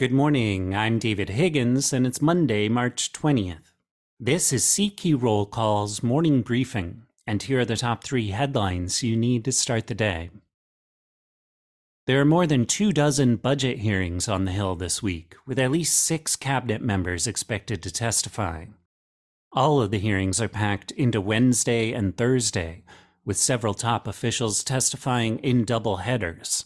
Good morning. I'm David Higgins, and it's Monday, March 20th. This is CQ Roll Call's morning briefing, and here are the top three headlines you need to start the day. There are more than two dozen budget hearings on the Hill this week, with at least six cabinet members expected to testify. All of the hearings are packed into Wednesday and Thursday, with several top officials testifying in double headers.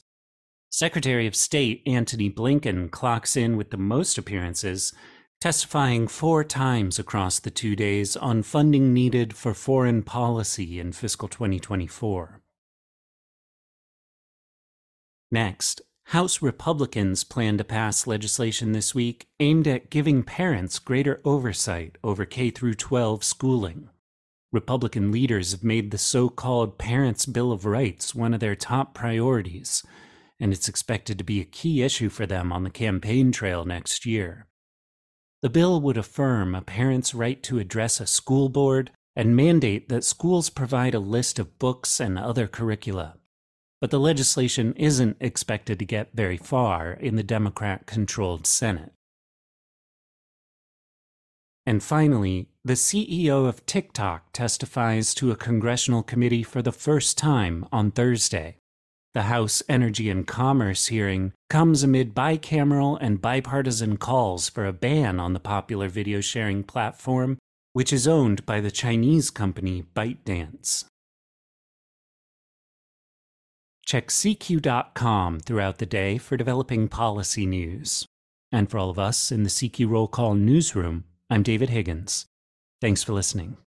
Secretary of State Antony Blinken clocks in with the most appearances, testifying four times across the two days on funding needed for foreign policy in fiscal 2024. Next, House Republicans plan to pass legislation this week aimed at giving parents greater oversight over K 12 schooling. Republican leaders have made the so called Parents' Bill of Rights one of their top priorities and it's expected to be a key issue for them on the campaign trail next year. The bill would affirm a parent's right to address a school board and mandate that schools provide a list of books and other curricula. But the legislation isn't expected to get very far in the Democrat controlled Senate. And finally, the CEO of TikTok testifies to a congressional committee for the first time on Thursday. The House Energy and Commerce hearing comes amid bicameral and bipartisan calls for a ban on the popular video sharing platform, which is owned by the Chinese company ByteDance. Check CQ.com throughout the day for developing policy news. And for all of us in the CQ Roll Call newsroom, I'm David Higgins. Thanks for listening.